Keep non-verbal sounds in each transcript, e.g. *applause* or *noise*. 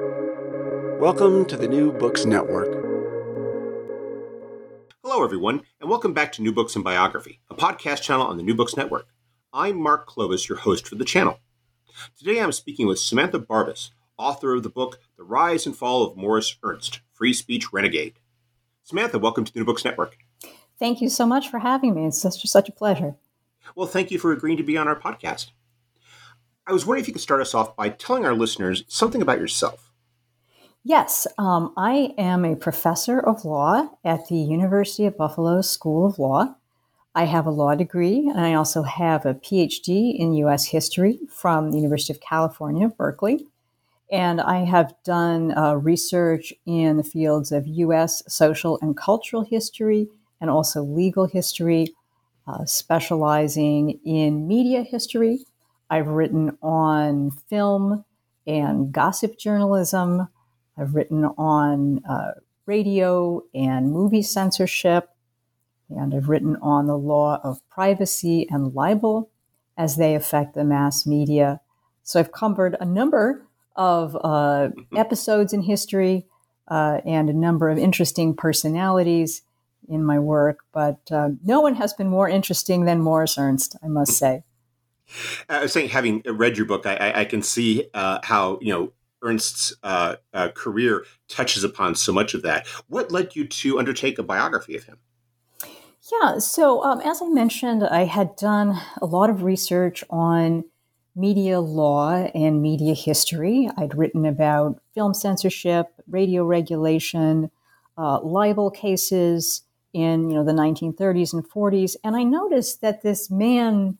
Welcome to the New Books Network. Hello, everyone, and welcome back to New Books and Biography, a podcast channel on the New Books Network. I'm Mark Klobas, your host for the channel. Today I'm speaking with Samantha Barbas, author of the book The Rise and Fall of Morris Ernst, Free Speech Renegade. Samantha, welcome to the New Books Network. Thank you so much for having me. It's such, such a pleasure. Well, thank you for agreeing to be on our podcast. I was wondering if you could start us off by telling our listeners something about yourself. Yes, um, I am a professor of law at the University of Buffalo School of Law. I have a law degree, and I also have a PhD in U.S. history from the University of California, Berkeley. And I have done uh, research in the fields of U.S. social and cultural history and also legal history, uh, specializing in media history. I've written on film and gossip journalism. I've written on uh, radio and movie censorship, and I've written on the law of privacy and libel as they affect the mass media. So I've covered a number of uh, mm-hmm. episodes in history uh, and a number of interesting personalities in my work, but uh, no one has been more interesting than Morris Ernst, I must say. I was saying, having read your book, I, I can see uh, how you know Ernst's uh, uh, career touches upon so much of that. What led you to undertake a biography of him? Yeah, so um, as I mentioned, I had done a lot of research on media law and media history. I'd written about film censorship, radio regulation, uh, libel cases in you know the 1930s and 40s, and I noticed that this man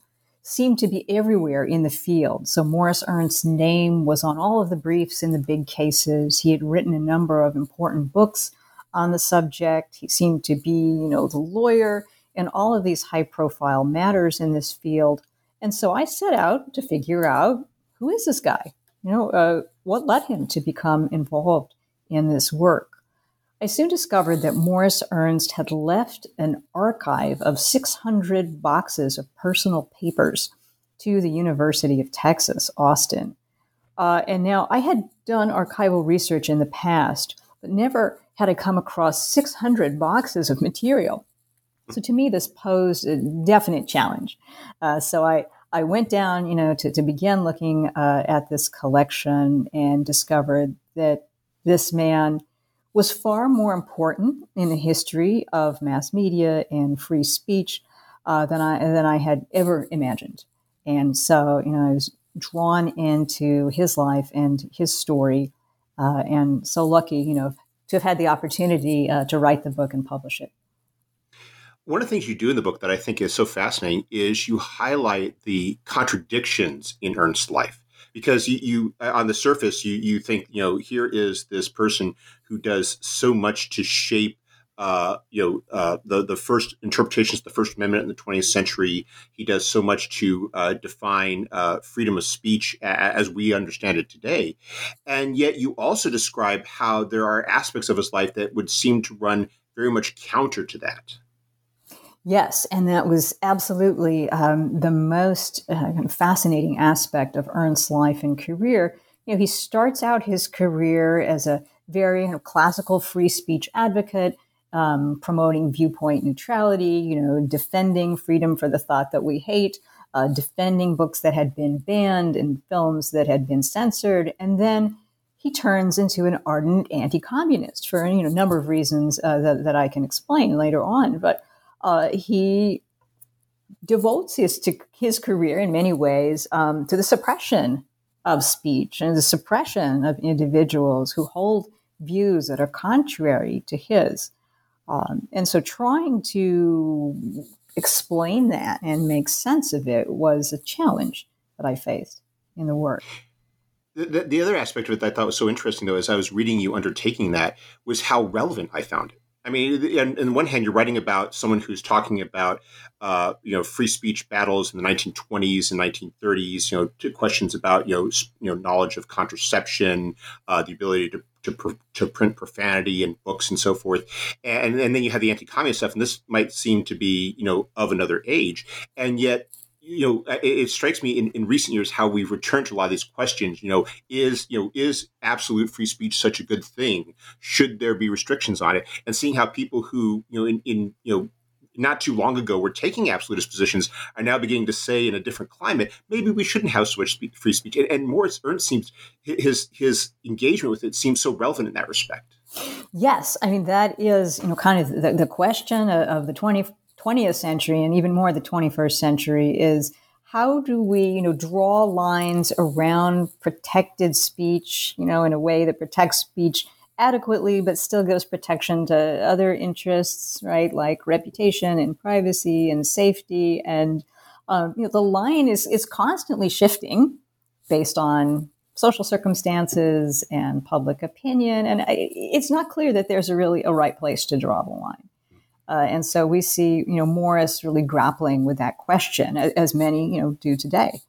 seemed to be everywhere in the field. So Morris Ernst's name was on all of the briefs in the big cases. He had written a number of important books on the subject. He seemed to be, you know, the lawyer in all of these high profile matters in this field. And so I set out to figure out who is this guy? You know, uh, what led him to become involved in this work? I soon discovered that Morris Ernst had left an archive of 600 boxes of personal papers to the University of Texas, Austin. Uh, and now I had done archival research in the past, but never had I come across 600 boxes of material. So to me, this posed a definite challenge. Uh, so I, I went down, you know, to, to begin looking uh, at this collection and discovered that this man was far more important in the history of mass media and free speech uh, than I than I had ever imagined. And so, you know, I was drawn into his life and his story, uh, and so lucky, you know, to have had the opportunity uh, to write the book and publish it. One of the things you do in the book that I think is so fascinating is you highlight the contradictions in Ernst's life because you, you, on the surface you you think you know here is this person who does so much to shape uh, you know uh, the the first interpretations of the First Amendment in the 20th century. He does so much to uh, define uh, freedom of speech a- as we understand it today, and yet you also describe how there are aspects of his life that would seem to run very much counter to that. Yes, and that was absolutely um, the most uh, fascinating aspect of Ernst's life and career. You know, he starts out his career as a very classical free speech advocate, um, promoting viewpoint neutrality, you know, defending freedom for the thought that we hate, uh, defending books that had been banned and films that had been censored, and then he turns into an ardent anti-communist for you know, a number of reasons uh, that, that I can explain later on, but uh, he devotes his to his career in many ways um, to the suppression of speech and the suppression of individuals who hold views that are contrary to his. Um, and so, trying to explain that and make sense of it was a challenge that I faced in the work. The, the, other aspect of it that I thought was so interesting, though, as I was reading you undertaking that, was how relevant I found it. I mean, on, on one hand, you're writing about someone who's talking about, uh, you know, free speech battles in the 1920s and 1930s. You know, questions about you know, you know, knowledge of contraception, uh, the ability to to, to print profanity in books and so forth, and and then you have the anti-communist stuff, and this might seem to be you know of another age, and yet you know, uh, it, it strikes me in, in recent years how we've returned to a lot of these questions. You know, is you know is absolute free speech such a good thing? Should there be restrictions on it? And seeing how people who you know in, in you know not too long ago were taking absolutist positions are now beginning to say in a different climate, maybe we shouldn't have so much free speech. And, and Morris Ernst seems his his engagement with it seems so relevant in that respect. Yes, I mean that is you know kind of the, the question of the 20, 20th century and even more the 21st century is how do we you know draw lines around protected speech you know in a way that protects speech adequately, but still gives protection to other interests, right? Like reputation and privacy and safety. And um, you know, the line is is constantly shifting based on social circumstances and public opinion. And I, it's not clear that there's a really a right place to draw the line. Uh, and so we see, you know, Morris really grappling with that question, as many, you know, do today.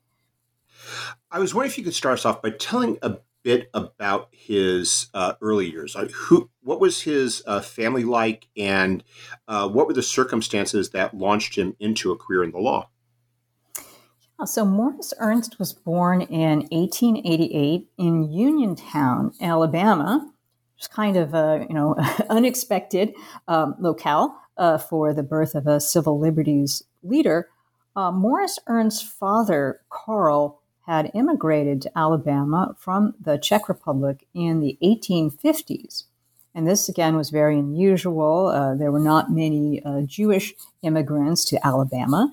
I was wondering if you could start us off by telling a bit about his uh, early years. Uh, who, what was his uh, family like, and uh, what were the circumstances that launched him into a career in the law? Yeah, so Morris Ernst was born in 1888 in Uniontown, Alabama. It's kind of a you know *laughs* unexpected um, locale uh, for the birth of a civil liberties leader. Uh, Morris Ernst's father, Carl, had immigrated to Alabama from the Czech Republic in the 1850s. And this, again, was very unusual. Uh, there were not many uh, Jewish immigrants to Alabama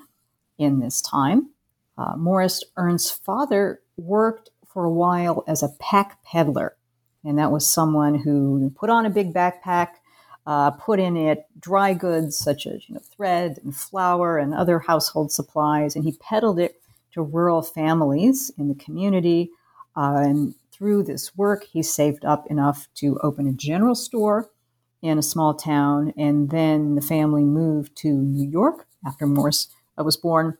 in this time. Uh, Morris Ernst's father worked for a while as a pack peddler. And that was someone who put on a big backpack, uh, put in it dry goods such as you know, thread and flour and other household supplies, and he peddled it to rural families in the community. Uh, and through this work, he saved up enough to open a general store in a small town. And then the family moved to New York after Morris uh, was born.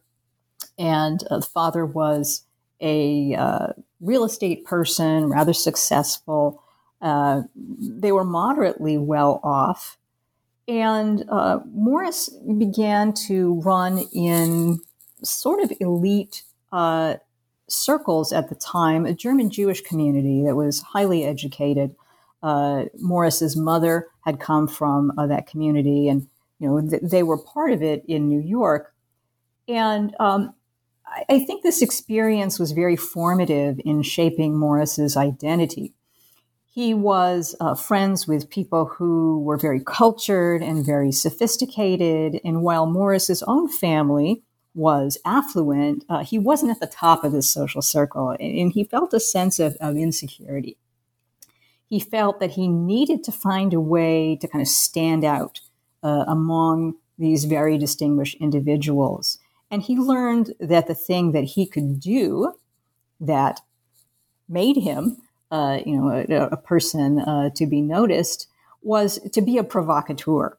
And uh, the father was a uh, real estate person, rather successful. Uh, they were moderately well off. And uh, Morris began to run in sort of elite uh, circles at the time, a German Jewish community that was highly educated. Uh, Morris's mother had come from uh, that community, and you know th- they were part of it in New York. And um, I-, I think this experience was very formative in shaping Morris's identity. He was uh, friends with people who were very cultured and very sophisticated. And while Morris's own family was affluent, uh, he wasn't at the top of his social circle, and, and he felt a sense of, of, insecurity. He felt that he needed to find a way to kind of stand out uh, among these very distinguished individuals. And he learned that the thing that he could do that made him, uh, you know, a, a person uh, to be noticed was to be a provocateur.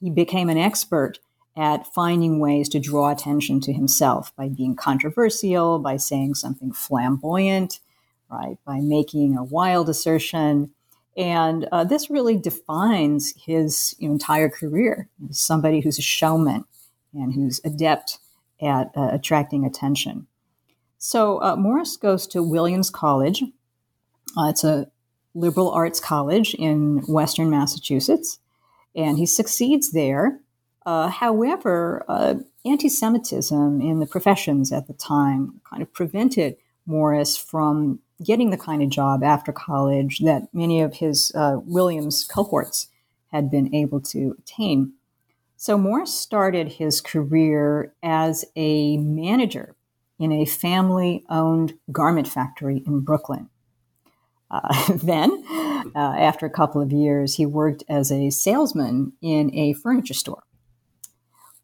He became an expert at finding ways to draw attention to himself by being controversial, by saying something flamboyant, right, by making a wild assertion. And uh, this really defines his entire career. Somebody who's a showman and who's adept at uh, attracting attention. So uh, Morris goes to Williams College. Uh, it's a liberal arts college in Western Massachusetts. And he succeeds there uh, however, uh, anti Semitism in the professions at the time kind of prevented Morris from getting the kind of job after college that many of his uh, Williams cohorts had been able to attain. So Morris started his career as a manager in a family owned garment factory in Brooklyn. Uh, *laughs* then, uh, after a couple of years, he worked as a salesman in a furniture store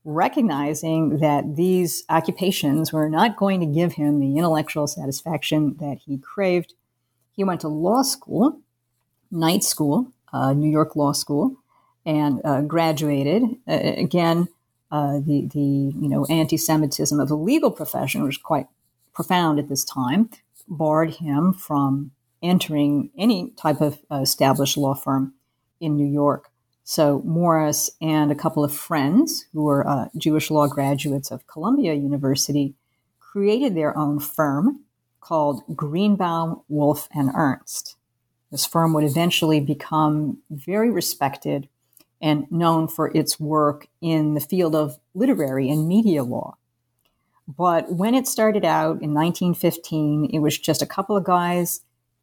recognizing that these occupations were not going to give him the intellectual satisfaction that he craved. He went to law school, night school, uh, New York Law School, and uh, graduated. Uh, again, the the you know anti-Semitism of the legal profession was quite profound at this time, barred him from entering any type of uh, established law firm in New York. So Morris and a couple of friends who were uh, Jewish law graduates of Columbia University created their own firm called Greenbaum, Wolff and Ernst. This firm would eventually become very respected and known for its work in the field of literary and media law. But when it started out in 1915, it was just a couple of guys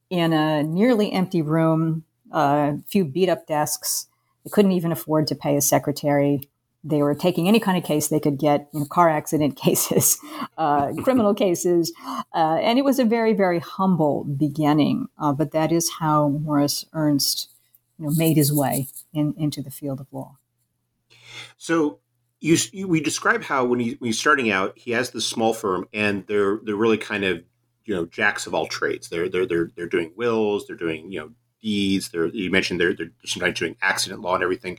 in a nearly empty room, a few beat up desks. They couldn't even afford to pay a secretary. They were taking any kind of case they could get, you know, car accident *laughs* cases, uh, criminal cases, uh, and it was a very, very humble beginning. Uh, but that is how Morris Ernst, you know, made his way in, into the field of law. So you, you, we describe how when, he, when he's starting out, he has this small firm, and they're they're really kind of you know jacks of all trades. They're they're they're they're doing wills, they're doing you know deeds. They're you mentioned they're they're sometimes doing accident law and everything.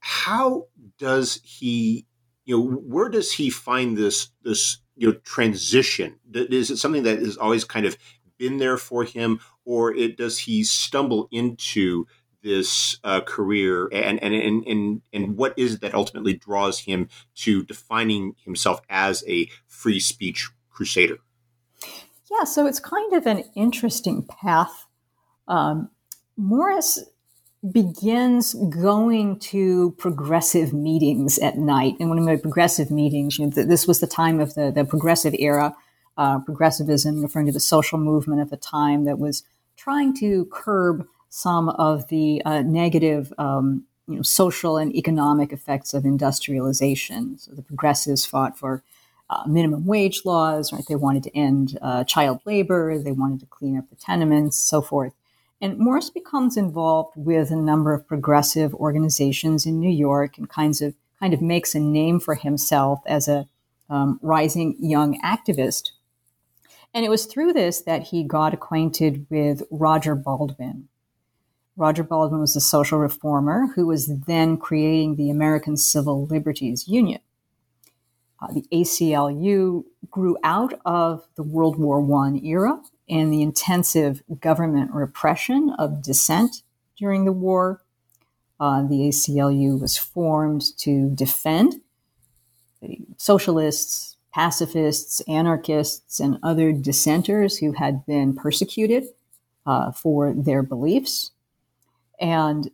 How does he you know where does he find this this you know transition? Is it something that has always kind of been there for him, or it does he stumble into this uh, career and, and and and and what is it that ultimately draws him to defining himself as a free speech crusader? Yeah, so it's kind of an interesting path. Um, Morris begins going to progressive meetings at night. And when I mean progressive meetings, you know, this was the time of the, the progressive era, uh, progressivism, referring to the social movement of the time that was trying to curb some of the uh, negative um, you know, social and economic effects of industrialization. So the progressives fought for uh, minimum wage laws, right? They wanted to end uh, child labor, they wanted to clean up the tenements, so forth. And Morris becomes involved with a number of progressive organizations in New York and kinds of kind of makes a name for himself as a um, rising young activist. And it was through this that he got acquainted with Roger Baldwin. Roger Baldwin was a social reformer who was then creating the American Civil Liberties Union. Uh, the ACLU grew out of the World War I era and the intensive government repression of dissent during the war. Uh, the ACLU was formed to defend socialists, pacifists, anarchists, and other dissenters who had been persecuted uh, for their beliefs. And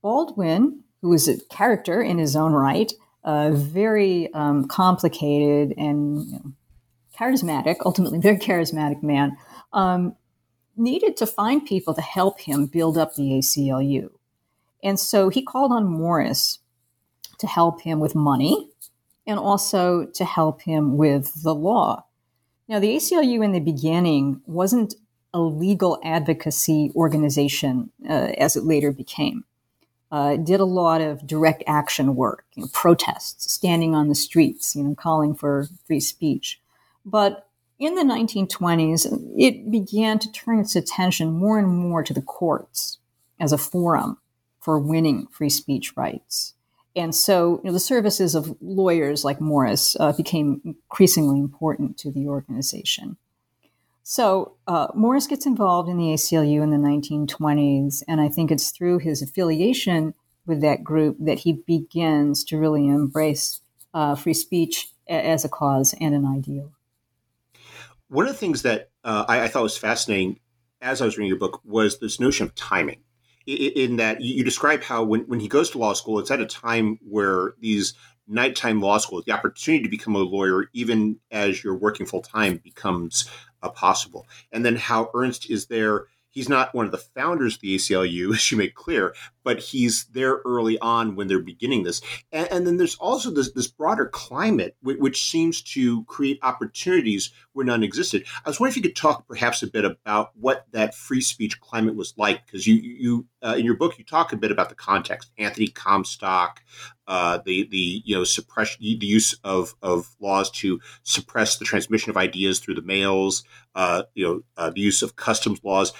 Baldwin, who was a character in his own right, a very um, complicated and you know, charismatic, ultimately very charismatic man, um, needed to find people to help him build up the ACLU. And so he called on Morris to help him with money and also to help him with the law. Now, the ACLU in the beginning wasn't a legal advocacy organization uh, as it later became uh, did a lot of direct action work, you know, protests, standing on the streets, you know, calling for free speech. But in the 1920s, it began to turn its attention more and more to the courts as a forum for winning free speech rights. And so you know, the services of lawyers like Morris uh, became increasingly important to the organization. So uh, Morris gets involved in the ACLU in the 1920s, and I think it's through his affiliation with that group that he begins to really embrace uh, free speech as a cause and an ideal. One of the things that uh, I, I, thought was fascinating as I was reading your book was this notion of timing. In, that you, describe how when, when he goes to law school, it's at a time where these nighttime law schools, the opportunity to become a lawyer, even as you're working full time, becomes possible. And then how Ernst is there. He's not one of the founders of the ACLU, *laughs* as you make clear, but he's there early on when they're beginning this. And, and then there's also this, this broader climate, which, which, seems to create opportunities where none existed. I was wondering if you could talk perhaps a bit about what that free speech climate was like, because you, you uh, in your book you talk a bit about the context. Anthony Comstock, uh, the the you know suppression, the use of of laws to suppress the transmission of ideas through the mails, uh, you know, uh, the use of customs laws.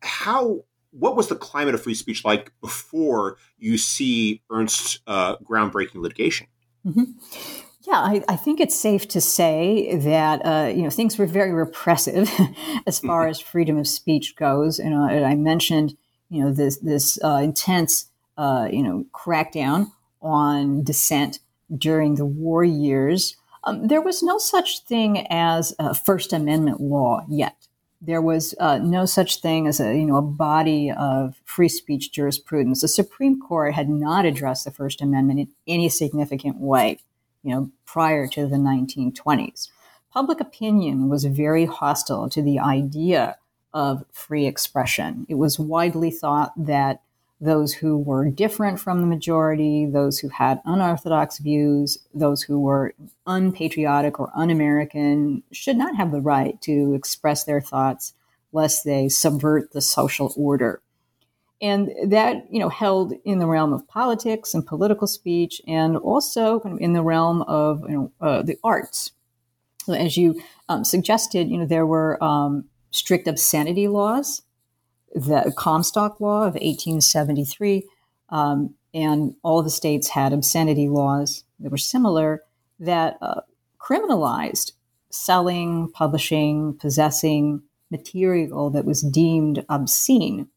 How what was the climate of free speech like before you see Ernst's uh, groundbreaking litigation? Mm-hmm. Yeah, I, I, think it's safe to say that uh, you know things were very repressive *laughs* as far mm-hmm. as freedom of speech goes. You know, I mentioned you know this this uh, intense uh, you know crackdown on dissent during the war years. Um, there was no such thing as a First Amendment law yet. There was uh, no such thing as a you know a body of free speech jurisprudence. The Supreme Court had not addressed the First Amendment in any significant way, you know, prior to the 1920s. Public opinion was very hostile to the idea of free expression. It was widely thought that those who were different from the majority, those who had unorthodox views, those who were unpatriotic or un American should not have the right to express their thoughts lest they subvert the social order. And that, you know, held in the realm of politics and political speech, and also in the realm of you know, uh, the arts. As you um, suggested, you know, there were um, strict obscenity laws the Comstock Law of 1873, um, and all the states had obscenity laws that were similar that uh, criminalized selling, publishing, possessing material that was deemed obscene.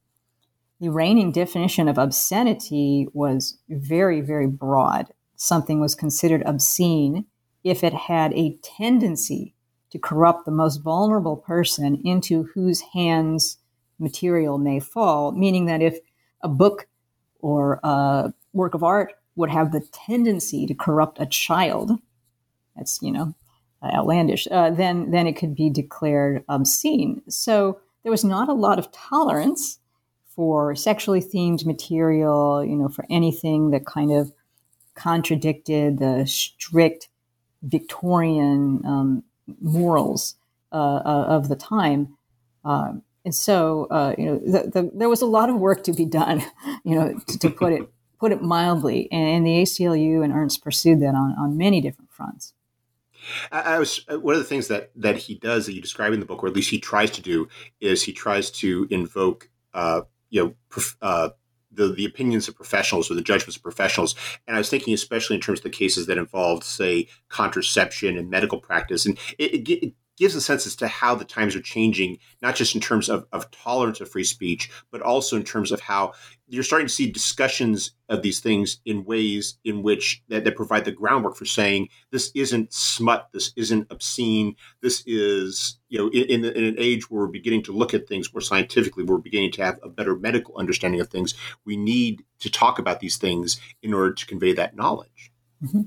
The reigning definition of obscenity was very, very broad. Something was considered obscene if it had a tendency to corrupt the most vulnerable person into whose hands material may fall, meaning that if a book or a work of art would have the tendency to corrupt a child, that's, you know, outlandish, uh, then, then it could be declared obscene. So there was not a lot of tolerance for sexually themed material, you know, for anything that kind of contradicted the strict Victorian um, morals uh, uh of the time. Um, and so, uh, you know, the, the, there was a lot of work to be done, *laughs* you know, to, to put it put it mildly. And, and, the ACLU and Ernst pursued that on, on many different fronts. I, was uh, one of the things that that he does that you describe in the book, or at least he tries to do, is he tries to invoke, uh, you know, prof, uh, the the opinions of professionals or the judgments of professionals. And I was thinking, especially in terms of the cases that involved, say, contraception and medical practice, and it, it, gives a sense as to how the times are changing, not just in terms of, of tolerance of free speech, but also in terms of how you're starting to see discussions of these things in ways in which that, that provide the groundwork for saying this isn't smut, this isn't obscene, this is, you know, in, in, in an age where we're beginning to look at things more scientifically, we're beginning to have a better medical understanding of things. We need to talk about these things in order to convey that knowledge. Mm-hmm.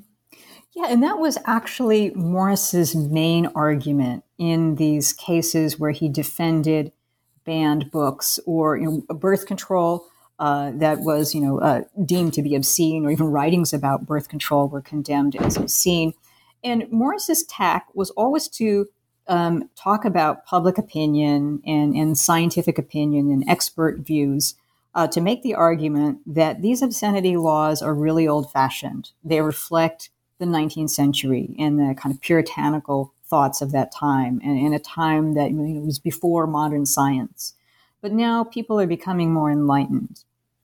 Yeah, and that was actually Morris's main argument in these cases where he defended banned books or you know, birth control uh, that was you know uh, deemed to be obscene, or even writings about birth control were condemned as obscene. And Morris's tack was always to um, talk about public opinion and, and scientific opinion and expert views uh, to make the argument that these obscenity laws are really old fashioned. They reflect the 19th century and the kind of puritanical thoughts of that time and in a time that you know, was before modern science. But now people are becoming more enlightened.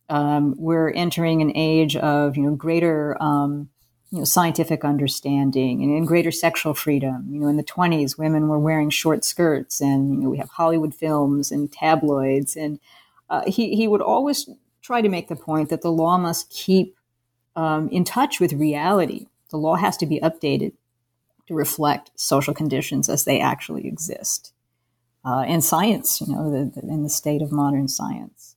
Um, we're entering an age of you know greater um, you know scientific understanding and, and, greater sexual freedom. You know, in the 20s, women were wearing short skirts, and you know we have Hollywood films and tabloids. And uh, he he would always try to make the point that the law must keep um, in touch with reality the law has to be updated to reflect social conditions as they actually exist. Uh, and science, you know, the, the, in the state of modern science.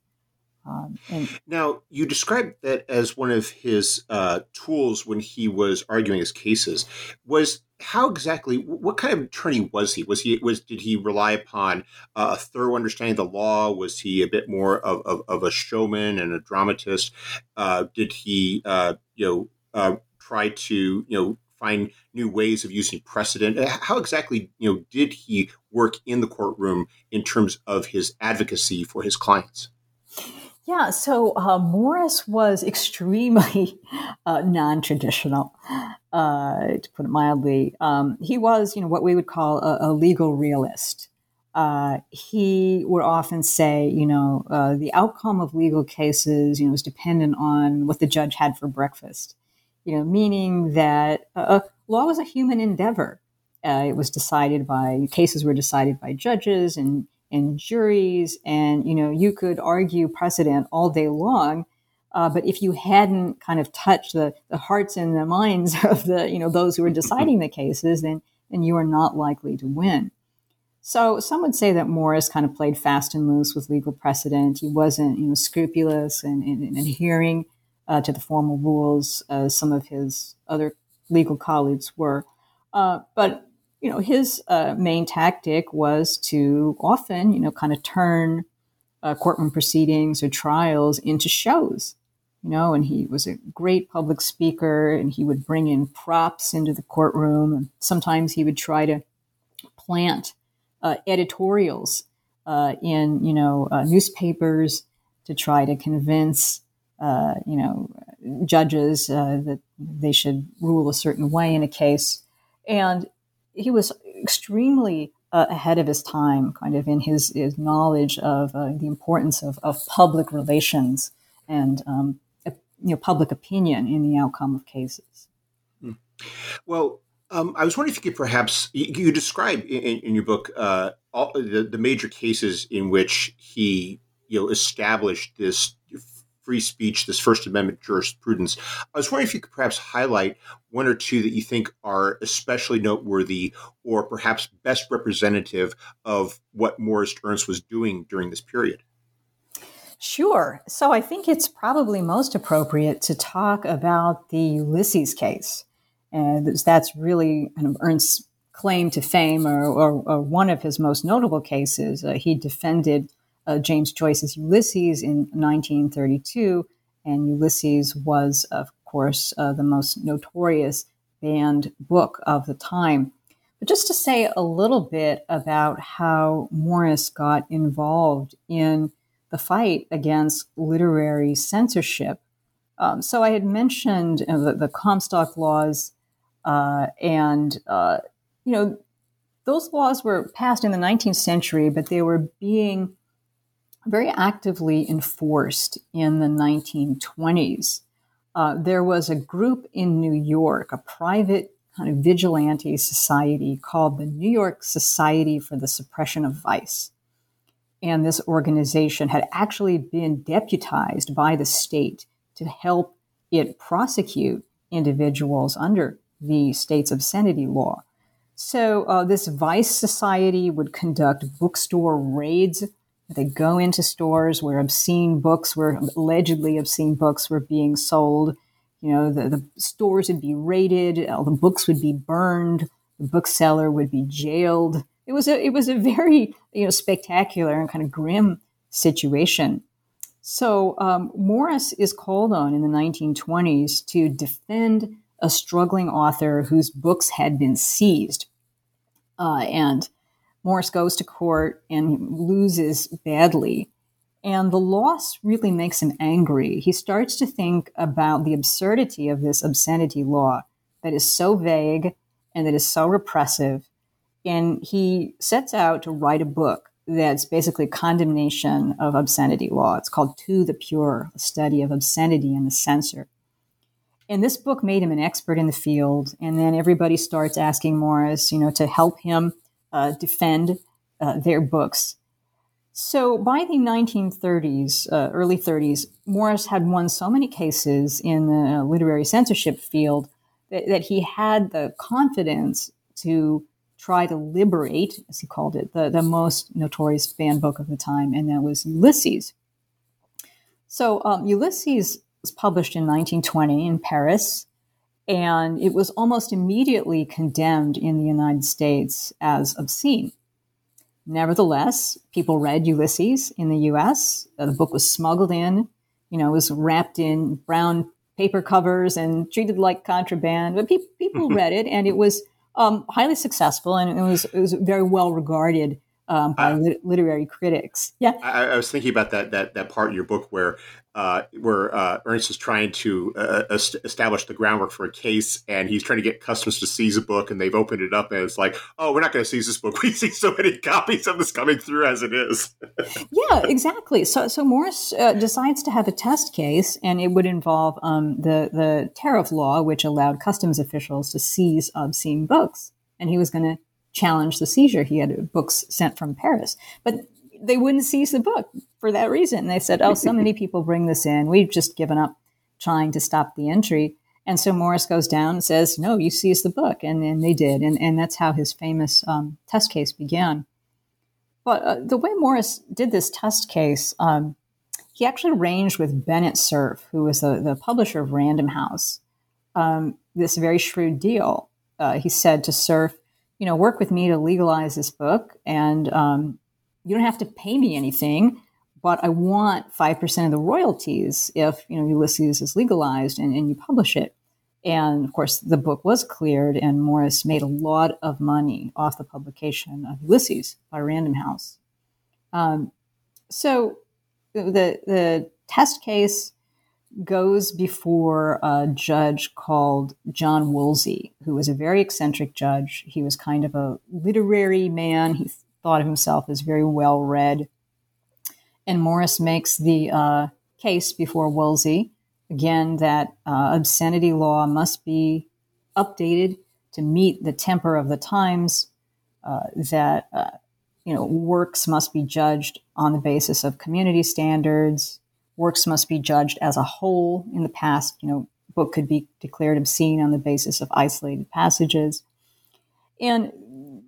Um, and, now, you described that as one of his uh, tools when he was arguing his cases. Was how exactly? What kind of attorney was he? Was he was did he rely upon uh, a thorough understanding of the law? Was he a bit more of, of, of a showman and a dramatist? Uh, did he, uh, you know, uh, try to you know find new ways of using precedent. How exactly you know did he work in the courtroom in terms of his advocacy for his clients? Yeah so uh, morris was extremely *laughs* uh, non-traditional uh, to put it mildly. Um, he was you know what we would call a, a legal realist. Uh, he would often say, you know, uh, the outcome of legal cases, you know, is dependent on what the judge had for breakfast you know, meaning that uh, law was a human endeavor. Uh, it was decided by cases were decided by judges and and juries, and you know, you could argue precedent all day long. Uh, but if you hadn't kind of touched the, the hearts and the minds *laughs* of the you know those who were deciding the cases, then then you are not likely to win. So some would say that Morris kind of played fast and loose with legal precedent. He wasn't you know scrupulous and, and, adhering uh, to the formal rules as some of his other legal colleagues were. Uh, but you know his uh, main tactic was to often you know kind of turn uh, courtroom proceedings or trials into shows you know, and he was a great public speaker and he would bring in props into the courtroom. And sometimes he would try to plant uh, editorials uh, in, you know, uh, newspapers to try to convince, uh, you know, judges uh, that they should rule a certain way in a case. And he was extremely uh, ahead of his time, kind of in his, his knowledge of the importance of, of public relations and um, you know public opinion in the outcome of cases. Hmm. Well, um, I was wondering if you could perhaps you, you describe in, in, your book uh, all the, the major cases in which he you know established this free speech, this First Amendment jurisprudence. I was wondering if you could perhaps highlight one or two that you think are especially noteworthy or perhaps best representative of what Morris Ernst was doing during this period. Sure. So I think it's probably most appropriate to talk about the Ulysses case. And that's really kind of Ernst's claim to fame, or, or, or one of his most notable cases. Uh, he defended uh, James Joyce's Ulysses in 1932, and Ulysses was, of course, uh, the most notorious banned book of the time. But just to say a little bit about how Morris got involved in the fight against literary censorship. Um, so I had mentioned you know, the, the, Comstock laws, uh, and uh, you know those laws were passed in the 19th century, but they were being very actively enforced in the 1920s. Uh, there was a group in New York, a private kind of vigilante society called the New York Society for the Suppression of Vice and this organization had actually been deputized by the state to help it prosecute individuals under the state's obscenity law. So, uh, this Vice Society would conduct bookstore raids. They'd go into stores where obscene books were allegedly obscene books were being sold. You know, the, the stores would be raided, all the books would be burned, the bookseller would be jailed it was a it was a very you know spectacular and kind of grim situation. So um, Morris is called on in the 1920s to defend a struggling author whose books had been seized, uh, and Morris goes to court and loses badly. And the loss really makes him angry. He starts to think about the absurdity of this obscenity law that is so vague and that is so repressive and he sets out to write a book that's basically condemnation of obscenity law. It's called To the Pure, a study of obscenity and the censor. And this book made him an expert in the field. And then everybody starts asking Morris, you know, to help him uh, defend uh, their books. So by the 1930s, uh, early 30s, Morris had won so many cases in the literary censorship field that, that he had the confidence to try to liberate, as he called it, the, the most notorious banned book of the time, and that was Ulysses. So um, Ulysses was published in 1920 in Paris, and it was almost immediately condemned in the United States as obscene. Nevertheless, people read Ulysses in the U.S. The book was smuggled in, you know, it was wrapped in brown paper covers and treated like contraband, but pe- people *laughs* read it, and it was um, highly successful, and it was it was very well regarded um, by lit- literary critics. Yeah, I, I, was thinking about that that that part in your book where uh, where uh, Ernst is trying to uh, establish the groundwork for a case, and he's trying to get customers to seize a book, and they've opened it up, and it's like, oh, we're not going to seize this book. *laughs* We see so many copies of this coming through as it is. *laughs* yeah, exactly. So, so Morris uh, decides to have a test case, and it would involve um, the the tariff law, which allowed customs officials to seize obscene books, and he was going to challenge the seizure. He had books sent from Paris, but they wouldn't seize the book for that reason. They said, "Oh, so many people bring this in. We've just given up trying to stop the entry." And so Morris goes down and says, "No, you seize the book," and and they did, and and that's how his famous um, test case began. But uh, the way Morris did this test case, um, he actually arranged with Bennett Cerf, who was the, the publisher of Random House, um, this very shrewd deal. Uh, he said to Cerf, you know, work with me to legalize this book, and um, you don't have to pay me anything, but I want five percent of the royalties if you know Ulysses is legalized and, and you publish it. And of course, the book was cleared, and Morris made a lot of money off the publication of Ulysses by Random House. Um, so the the test case goes before a judge called John Woolsey, who was a very eccentric judge. He was kind of a literary man. He thought of himself as very well read. And Morris makes the uh, case before Woolsey again that uh, obscenity law must be updated to meet the temper of the times. Uh, that uh, you know, works must be judged on the basis of community standards. Works must be judged as a whole. In the past, you know, book could be declared obscene on the basis of isolated passages. And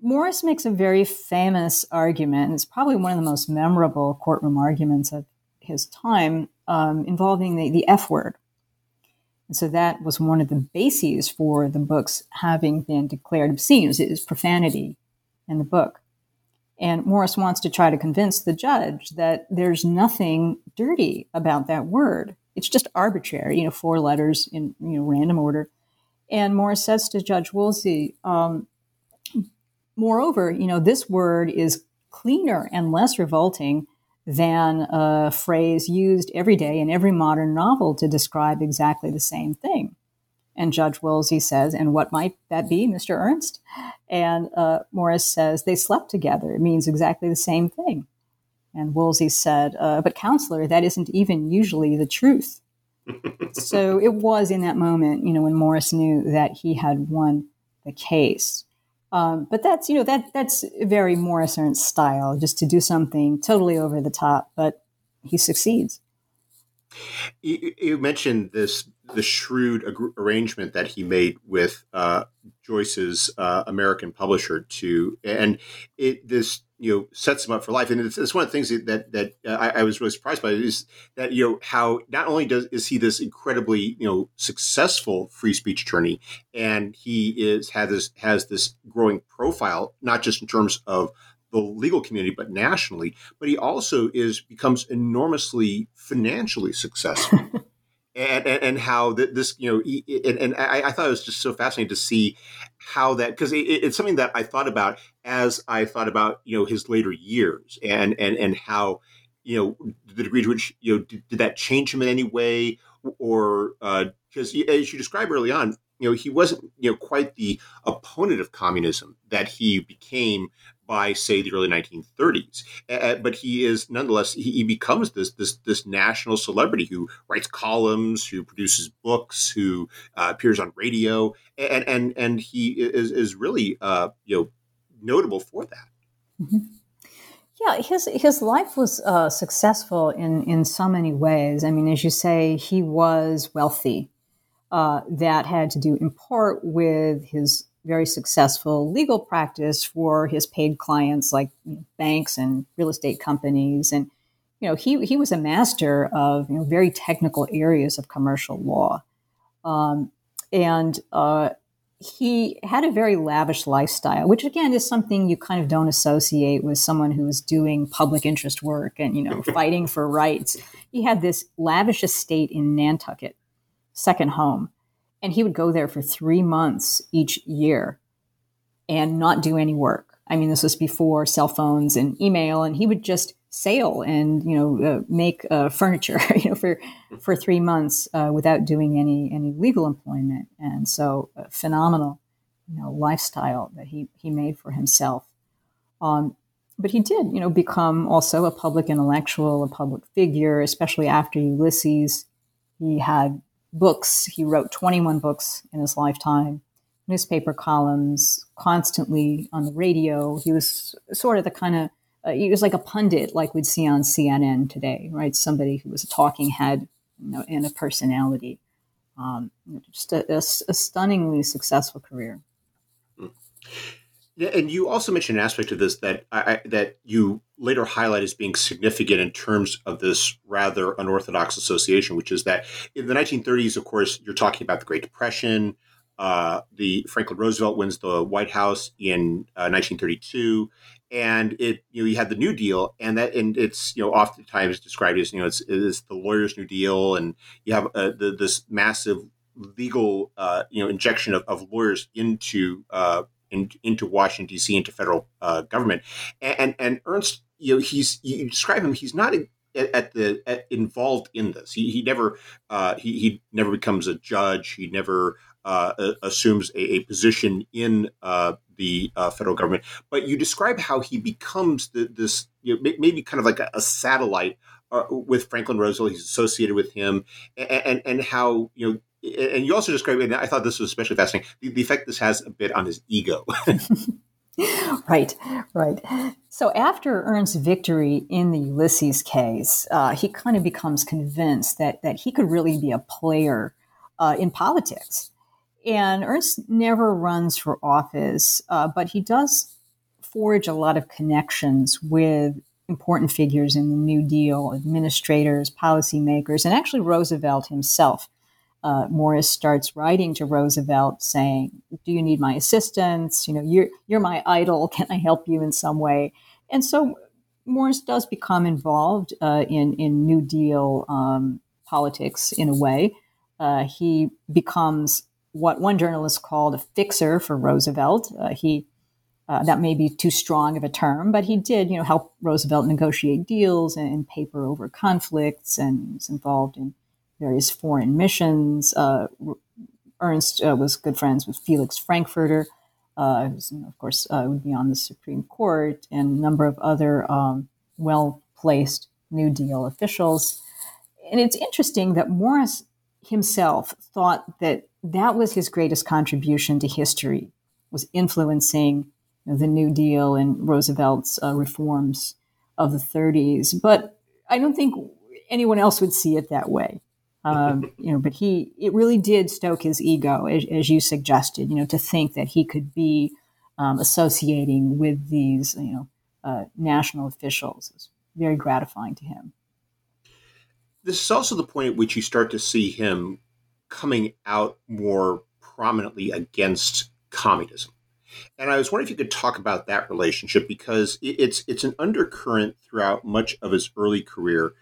Morris makes a very famous argument, and it's probably one of the most memorable courtroom arguments of his time, um, involving the, the F word. And so that was one of the bases for the books having been declared obscene. Was profanity in the book. And Morris wants to try to convince the judge that there's nothing dirty about that word. It's just arbitrary, you know, four letters in you know random order. And Morris says to Judge Woolsey, um, moreover, you know, this word is cleaner and less revolting than a phrase used every day in every modern novel to describe exactly the same thing. And Judge Woolsey says, and what might that be, Mr. Ernst? And uh, Morris says, they slept together. It means exactly the same thing. And Woolsey said, uh, but counselor, that isn't even usually the truth. *laughs* so it was in that moment, you know, when Morris knew that he had won the case. Um, but that's, you know, that that's very Morris Ernst style, just to do something totally over the top, but he succeeds. You, you mentioned this the shrewd ag- arrangement that he made with uh, Joyce's uh, American publisher to, and it this you know sets him up for life. And it's, it's one of the things that that uh, I, I, was really surprised by is that you know how not only does is he this incredibly you know successful free speech attorney, and he is has this has this growing profile not just in terms of the legal community, but nationally. But he also is becomes enormously financially successful. *laughs* and, and, and, how this, you know, and, and I, I, thought it was just so fascinating to see how that, because it, it's something that I thought about as I thought about, you know, his later years and, and, and how, you know, the degree to which, you know, did, did that change him in any way? Or, because uh, as you described early on, you know, he wasn't, you know, quite the opponent of communism that he became by say the early 1930s uh, but he is nonetheless he, he, becomes this this this national celebrity who writes columns who produces books who uh, appears on radio. And and and he is is really uh, you know notable for that. Mm-hmm. yeah his his life was uh, successful in in so many ways. I mean as you say he was wealthy uh, that had to do in part with his very successful legal practice for his paid clients like you know, banks and real estate companies. And you know he, he was a master of you know very technical areas of commercial law. Um, and uh, he had a very lavish lifestyle which again is something you kind of don't associate with someone who's doing public interest work and you know *laughs* fighting for rights. He had this lavish estate in nantucket second home and he would go there for three months each year and not do any work. I mean, this was before cell phones and email, and he would just sail and you know uh, make uh, *laughs* furniture, you know, for for three months uh, without doing any any legal employment. And so, phenomenal, you know, lifestyle that he he made for himself. Um, but he did, you know, become also a public intellectual, a public figure, especially after Ulysses. He had books. He wrote 21 books in his lifetime, newspaper columns, constantly on the radio. He was sort of the kind of uh, he was like a pundit, like we'd see on CNN today, right? Somebody who was a talking head you know, and a personality. Um, just a, a, a, stunningly successful career. Yeah, and you also mentioned an aspect of this that I, that you later highlight as being significant in terms of this rather unorthodox association, which is that in the 1930s, of course, you're talking about the Great Depression. Uh, the Franklin Roosevelt wins the White House in uh, 1932, and it you know you had the New Deal, and that and it's you know oftentimes described as you know it's, it's the lawyers' New Deal, and you have uh, the, this massive legal uh, you know injection of, of lawyers into uh, in, into Washington D.C. into federal uh, government, and, and, Ernst you know he's you describe him he's not at the at, involved in this. He, he never uh, he, he never becomes a judge. He never uh, assumes a, a, position in uh, the uh, federal government. But you describe how he becomes the, this you know, maybe kind of like a, a satellite uh, with Franklin Roosevelt. He's associated with him, and, and, and how you know. And you also describe, and I thought this was especially fascinating, the, the effect this has a bit on his ego. *laughs* right, right. So after Ernst's victory in the Ulysses case, uh, he kind of becomes convinced that that he could really be a player uh, in politics. And Ernst never runs for office, uh, but he does forge a lot of connections with important figures in the New Deal, administrators, policymakers, and actually Roosevelt himself. Uh, Morris starts writing to Roosevelt saying, "Do you need my assistance? You know, you're you're my idol. *laughs* Can I help you in some way?" And so Morris does become involved uh, in in New Deal um, politics in a way. Uh, he becomes what one journalist called a fixer for Roosevelt. Uh, he uh, that may be too strong of a term, but he did, you know, help Roosevelt negotiate deals and, and paper over conflicts, and was involved in various foreign missions. Uh, Ernst uh, was good friends with Felix Frankfurter, uh, who, of course, uh, would be on the Supreme Court, and a number of other um, well-placed New Deal officials. And it's interesting that Morris himself thought that that was his greatest contribution to history, was influencing you know, the New Deal and Roosevelt's uh, reforms of the 30s. But I don't think anyone else would see it that way. Um, *laughs* you know, but he it really did stoke his ego, as, as, you suggested. You know, to think that he could be um, associating with these, you know, uh, national officials was very gratifying to him. This is also the point at which you start to see him coming out more prominently against communism. And I was wondering if you could talk about that relationship because it's it's an undercurrent throughout much of his early career.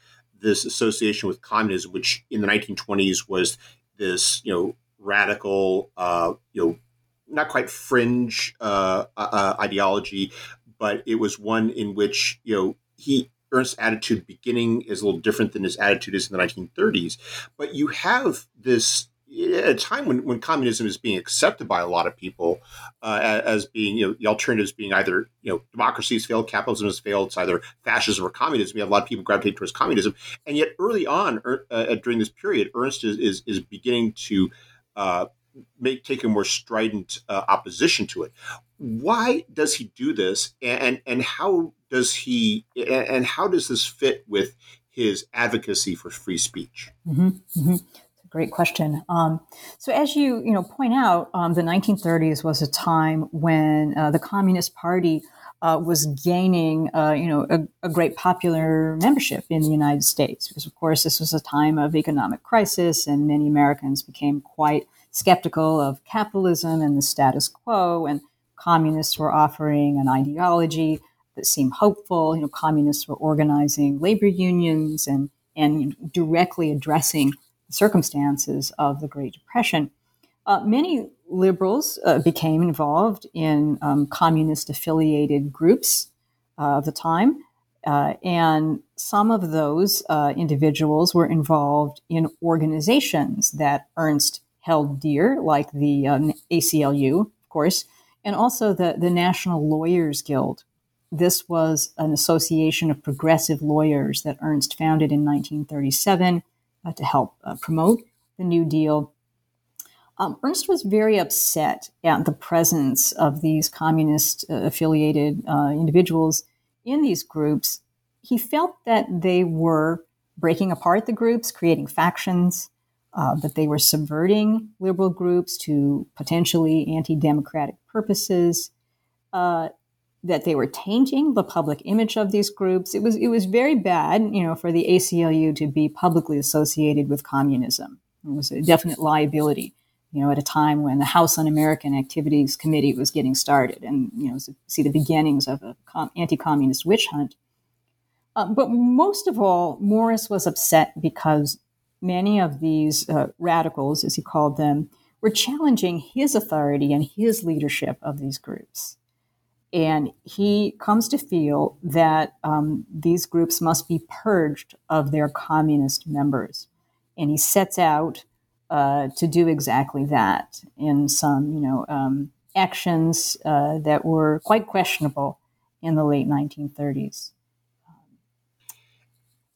This association with communism, which in the 1920s was this you know radical, uh, you know, not quite fringe uh, uh, uh ideology, but it was one in which you know he Ernst's attitude beginning is a little different than his attitude is in the 1930s. But you have this at a time when, when communism is being accepted by a lot of people uh, as being, you know, the alternatives being either, you know, democracy has failed, capitalism has failed, it's either fascism or communism. We have a lot of people gravitate towards communism. And yet early on er, uh, during this period, Ernst is, is, is beginning to uh, make take a more strident uh, opposition to it. Why does he do this, and and how does he and how does this fit with his advocacy for free speech? Mm-hmm, mm-hmm. Great question. Um, so, as you you know point out, um, the 1930s was a time when uh, the Communist Party uh, was gaining, uh, you know, a, a, great popular membership in the United States. Because, of course, this was a time of economic crisis, and many Americans became quite skeptical of capitalism and the status quo. And communists were offering an ideology that seemed hopeful. You know, communists were organizing labor unions and and directly addressing circumstances of the Great Depression. Uh, many liberals uh, became involved in um, communist affiliated groups uh, of the time. Uh, and some of those uh, individuals were involved in organizations that Ernst held dear, like the um, ACLU, of course, and also the, the National Lawyers Guild. This was an association of progressive lawyers that Ernst founded in 1937 uh, to help uh, promote the New Deal. Um, Ernst was very upset at the presence of these communist uh, affiliated uh, individuals in these groups, he felt that they were breaking apart the groups, creating factions, uh, that they were subverting liberal groups to potentially anti democratic purposes. Uh, that they were tainting the public image of these groups. It was it was very bad, you know, for the ACLU to be publicly associated with communism. It was a definite liability, you know, at a time when the House Un-American Activities Committee was getting started, and you know, see the beginnings of a anti-communist witch hunt. Uh, but most of all, Morris was upset because many of these uh, radicals, as he called them, were challenging his authority and his leadership of these groups. And he comes to feel that um, these groups must be purged of their communist members. And he sets out uh, to do exactly that in some, you know, um, actions uh, that were quite questionable in the late 1930s.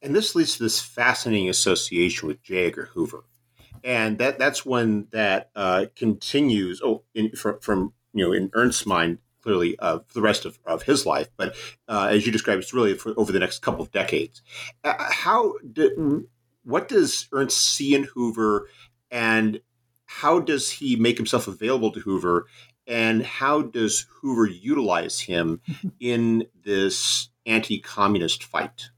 And this leads to this fascinating association with J. Edgar Hoover. And that that's one that uh, continues. Oh, in, from, from you know, in Ernst's mind, clearly uh, for the rest of, of his life. But uh, as you described, it's really for, over the next couple of decades. Uh, how do, what does Ernst see in Hoover, and how does he make himself available to Hoover, and how does Hoover utilize him in this anti-communist fight?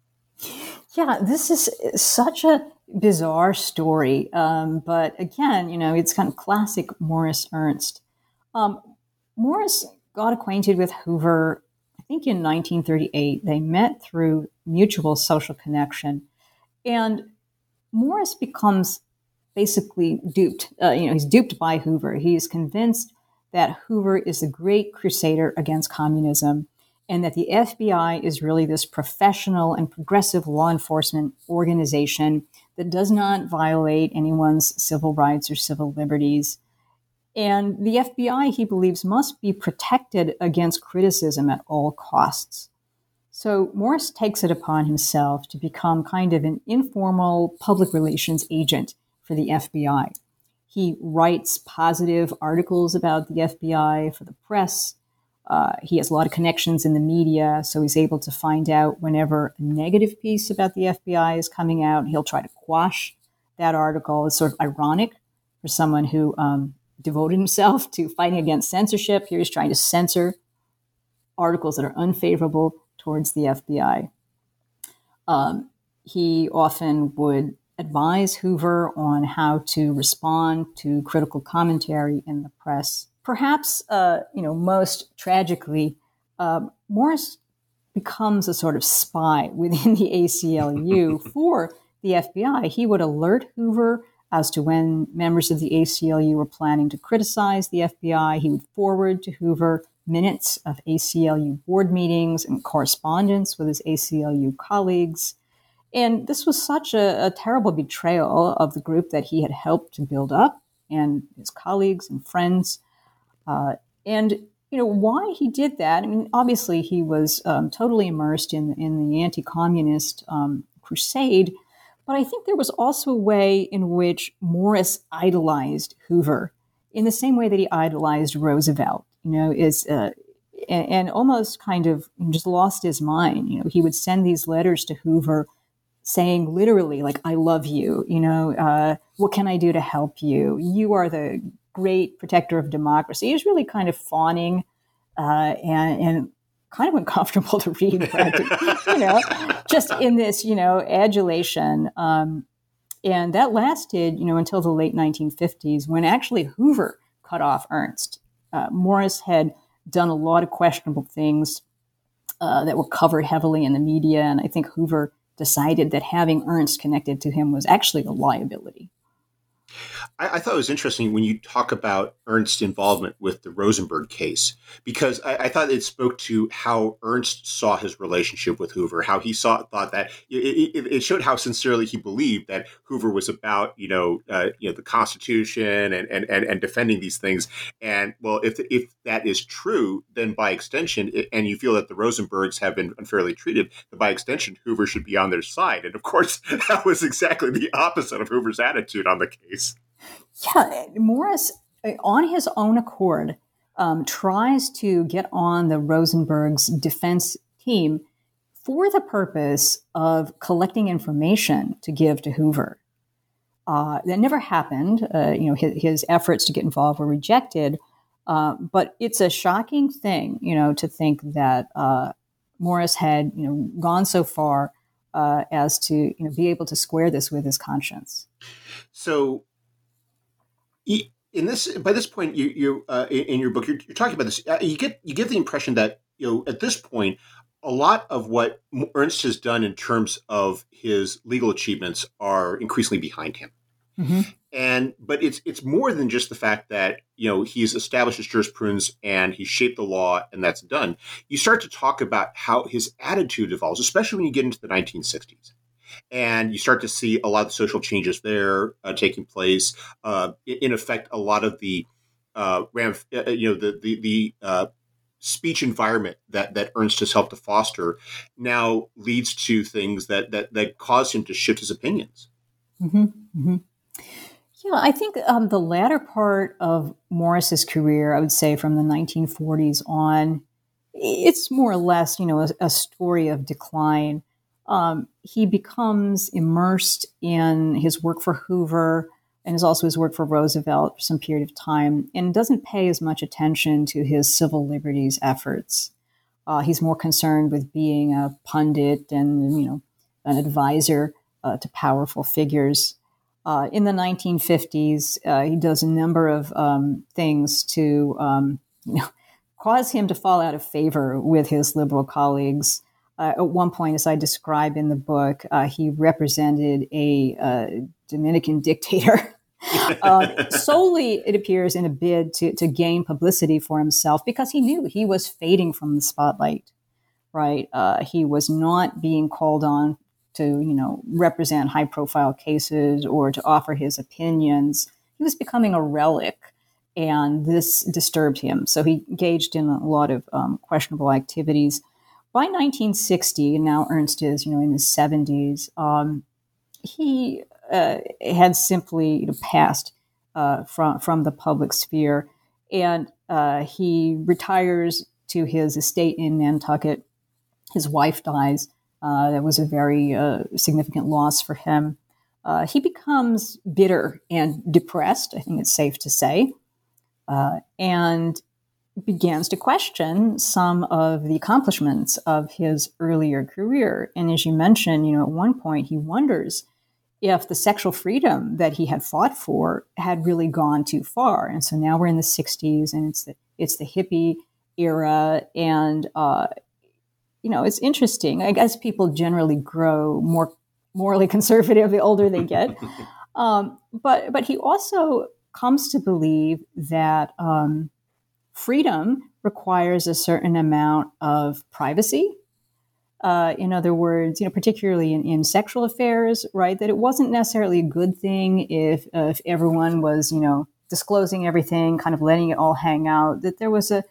Yeah, this is such a bizarre story, um, but again, you know, it's kind of classic Morris Ernst. Um, Morris got acquainted with Hoover, I think in 1938. They met through mutual social connection. And Morris becomes basically duped. Uh, you know, he's duped by Hoover. He is convinced that Hoover is a great crusader against communism and that the FBI is really this professional and progressive law enforcement organization that does not violate anyone's civil rights or civil liberties. And the FBI, he believes, must be protected against criticism at all costs. So Morris takes it upon himself to become kind of an informal public relations agent for the FBI. He writes positive articles about the FBI for the press. Uh, he has a lot of connections in the media, so he's able to find out whenever a negative piece about the FBI is coming out. He'll try to quash that article. It's sort of ironic for someone who um, devoted himself to fighting against censorship. Here he's trying to censor articles that are unfavorable towards the FBI. Um, he often would advise Hoover on how to respond to critical commentary in the press. Perhaps, uh, you know, most tragically, uh, Morris becomes a sort of spy *laughs* within the ACLU *laughs* for the FBI. He would alert Hoover as to when members of the ACLU were planning to criticize the FBI. He would forward to Hoover minutes of ACLU board meetings and correspondence with his ACLU colleagues. And this was such a, a, terrible betrayal of the group that he had helped to build up and his colleagues and friends. Uh, and you know why he did that. I mean, obviously he was um, totally immersed in in the anti-communist um, crusade, but I think there was also a way in which Morris idolized Hoover in the same way that he idolized Roosevelt, you know, is, uh, and, almost kind of just lost his mind. You know, he would send these letters to Hoover saying literally, like, I love you, you know, uh, what can I do to help you? You are the great protector of democracy. He was really kind of fawning uh, and, and kind of uncomfortable *laughs* to read, you know, just in this, you know, adulation. Um, and that lasted, you know, until the late 1950s when actually Hoover cut off Ernst. Uh, Morris had done a lot of questionable things uh, that were covered heavily in the media, and I think Hoover decided that having Ernst connected to him was actually a liability. I, I, thought it was interesting when you talk about Ernst's involvement with the Rosenberg case, because I, I, thought it spoke to how Ernst saw his relationship with Hoover, how he saw thought that it, it, it showed how sincerely he believed that Hoover was about you know uh, you know the Constitution and, and and and defending these things. And well, if if that is true, then by extension, and you feel that the Rosenbergs have been unfairly treated, then by extension, Hoover should be on their side. And of course, *laughs* that was exactly the opposite of Hoover's attitude on the case. Yeah, Morris, uh, on his own accord, um, tries to get on the Rosenberg's defense team for the purpose of collecting information to give to Hoover. Uh, that never happened. Uh, you know, his, his, efforts to get involved were rejected. Uh, but it's a shocking thing, you know, to think that uh, Morris had, you know, gone so far uh, as to, you know, be able to square this with his conscience. So, in this, by this point, you, you uh, in your book, you're, you're talking about this. you get you get the impression that you know at this point, a lot of what Ernst has done in terms of his legal achievements are increasingly behind him. Mm-hmm. And but it's it's more than just the fact that you know he's established his jurisprudence and he shaped the law and that's done. You start to talk about how his attitude evolves, especially when you get into the 1960s, and you start to see a lot of social changes there uh, taking place. Uh, in effect, a lot of the uh, ramf, uh, you know the the, the uh, speech environment that that Ernst has helped to foster now leads to things that that that cause him to shift his opinions. Mm-hmm. Mm-hmm. Yeah, I think um, the latter part of Morris's career, I would say from the 1940s on, it's more or less, you know, a, a story of decline. Um, he becomes immersed in his work for Hoover and is also his work for Roosevelt for some period of time, and doesn't pay as much attention to his civil liberties efforts. Uh, he's more concerned with being a pundit and, you know, an advisor uh, to powerful figures. Uh, in the 1950s, uh, he does a number of um, things to um, you *laughs* know, cause him to fall out of favor with his liberal colleagues. Uh, at one point, as I describe in the book, uh, he represented a uh, Dominican *laughs* dictator. uh, *laughs* solely, it appears, in a bid to, to gain publicity for himself because he knew he was fading from the spotlight, right? Uh, he was not being called on to, you know, represent high profile cases or to offer his opinions. He was becoming a relic, and this disturbed him. So he engaged in a lot of um, questionable activities. By 1960, and now Ernst is, you know, in his 70s, um, he uh, had simply you know, passed uh, from from the public sphere, and uh, he retires to his estate in Nantucket. His wife dies, uh, that was a very uh, significant loss for him. Uh, he becomes bitter and depressed, I think it's safe to say, and begins to question some of the accomplishments of his earlier career. And as you mentioned, you know, at one point he wonders if the sexual freedom that he had fought for had really gone too far. And so now we're in the 60s and it's the, it's the hippie era. And uh, you know, it's interesting. I guess people generally grow more morally *laughs* conservative the older they get. *laughs* um, but but he also comes to believe that um, freedom requires a certain amount of privacy. Uh, in other words, you know, particularly in, in sexual affairs, right? That it wasn't necessarily a good thing if uh, if everyone was, you know, disclosing everything, kind of letting it all hang out. That there was a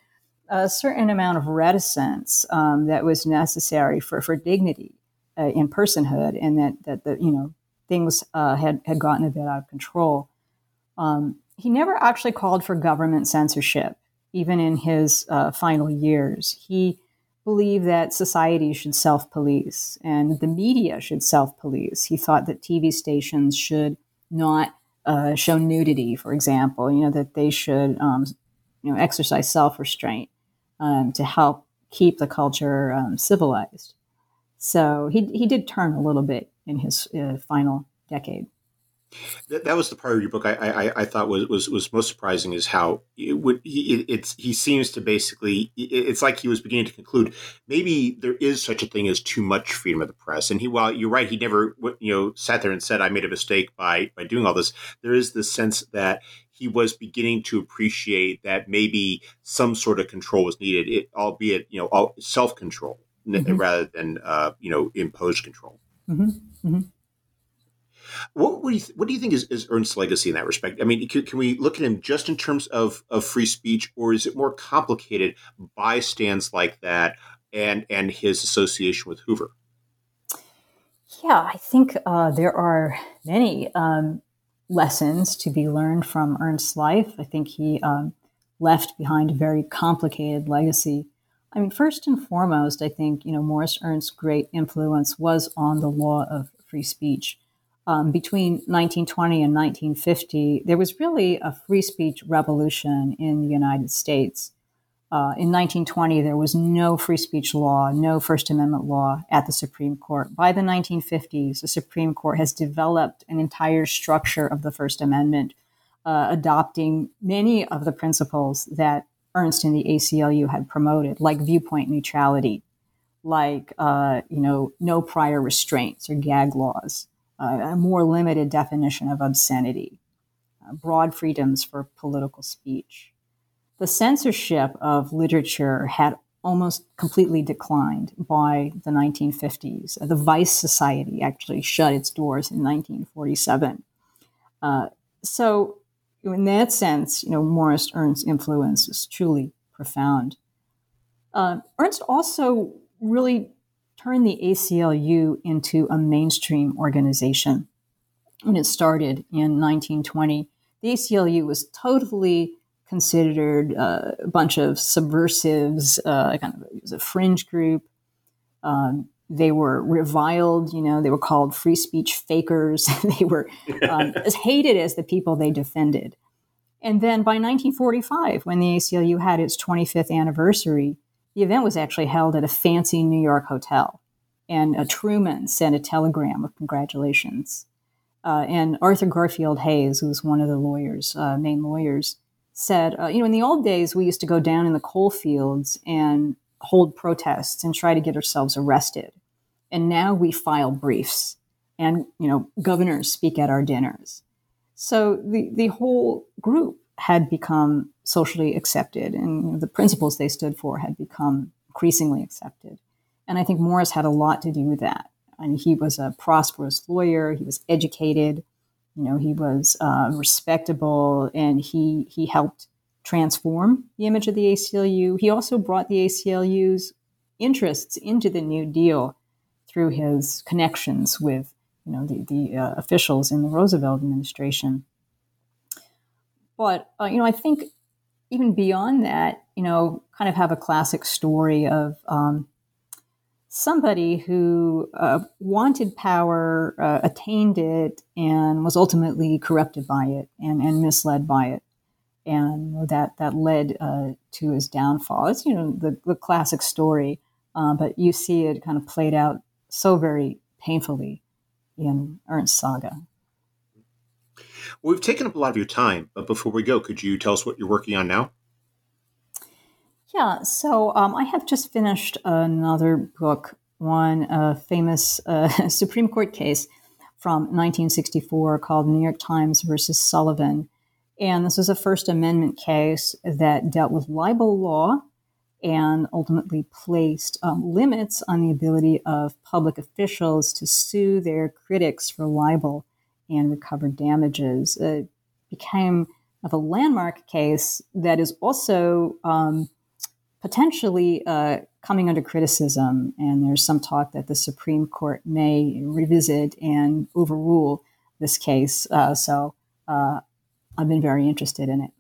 a certain amount of reticence um, that was necessary for, for dignity uh, in personhood, and that that the you know things uh, had had gotten a bit out of control. Um, he never actually called for government censorship, even in his uh, final years. He believed that society should self police and the media should self police. He thought that TV stations should not uh, show nudity, for example. You know that they should um, you know exercise self restraint um, to help keep the culture um, civilized. So he, he did turn a little bit in his uh, final decade. That, that, was the part of your book I, I, I, thought was, was, was most surprising is how it would he, it's he seems to basically it's like he was beginning to conclude maybe there is such a thing as too much freedom of the press and he while you're right he never you know sat there and said I made a mistake by by doing all this there is this sense that he was beginning to appreciate that maybe some sort of control was needed, it, albeit you know self control mm-hmm. rather than uh, you know imposed control. Mm-hmm. Mm-hmm. What, what, do you th- what do you think is, is Ernst's legacy in that respect? I mean, can, can, we look at him just in terms of, of free speech, or is it more complicated by stands like that and and his association with Hoover? Yeah, I think uh, there are many. Um, lessons to be learned from Ernst's life. I think he um, left behind a very complicated legacy. I mean, first and foremost, I think you know Morris Ernst's great influence was on the law of free speech. Um, between 1920 and 1950, there was really a free speech revolution in the United States. Uh, in 1920, there was no free speech law, no First Amendment law at the Supreme Court. By the 1950s, the Supreme Court has developed an entire structure of the First Amendment, uh, adopting many of the principles that Ernst and the ACLU had promoted, like viewpoint neutrality, like uh, you know no prior restraints or gag laws, a more limited definition of obscenity, uh, broad freedoms for political speech the censorship of literature had almost completely declined by the 1950s. The Vice Society actually shut its doors in 1947. Uh, so, in that sense, you know, Morris Ernst's influence is truly profound. Uh, Ernst also really turned the ACLU into a mainstream organization. When it started in 1920, the ACLU was totally considered uh, a bunch of subversives, uh, kind of it was a fringe group. Um, they were reviled, you know, they were called free speech fakers. *laughs* they were um, *laughs* as hated as the people they defended. And then by 1945, when the ACLU had its 25th anniversary, the event was actually held at a fancy New York hotel. And a Truman sent a telegram of congratulations. Uh, and Arthur Garfield Hays, who was one of the lawyers, uh, main lawyers, said, uh, you know, in the old days, we used to go down in the coal fields and hold protests and try to get ourselves arrested. And now we file briefs and, you know, governors speak at our dinners. So the, the whole group had become socially accepted and you know, the principles they stood for had become increasingly accepted. And I think Morris had a lot to do with that. And he was a prosperous lawyer, he was educated, you know, he was uh, respectable and he he helped transform the image of the ACLU. He also brought the ACLU's interests into the New Deal through his connections with you know the the uh, officials in the Roosevelt administration. But uh, you know, I think even beyond that, you know, kind of have a classic story of um, somebody who uh, wanted power, uh, attained it, and was ultimately corrupted by it and, and misled by it. And that, that led uh, to his downfall. It's, you know, the, the classic story, uh, but you see it kind of played out so very painfully in Ernst Saga. Well, we've taken up a lot of your time, but before we go, could you tell us what you're working on now? Yeah, so um, I have just finished another book on a famous uh, *laughs* Supreme Court case from 1964 called New York Times versus Sullivan. And this was a First Amendment case that dealt with libel law and ultimately placed um, limits on the ability of public officials to sue their critics for libel and recover damages. It became of a landmark case that is also um, potentially uh, coming under criticism. And there's some talk that the Supreme Court may revisit and overrule this case. Uh, so uh, I've been very interested in it.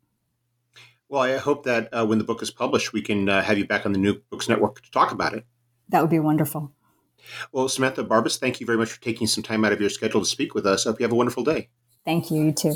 Well, I hope that uh, when the book is published, we can uh, have you back on the New Books Network to talk about it. That would be wonderful. Well, Samantha Barbas, thank you very much for taking some time out of your schedule to speak with us. I hope you have a wonderful day. Thank you. You too.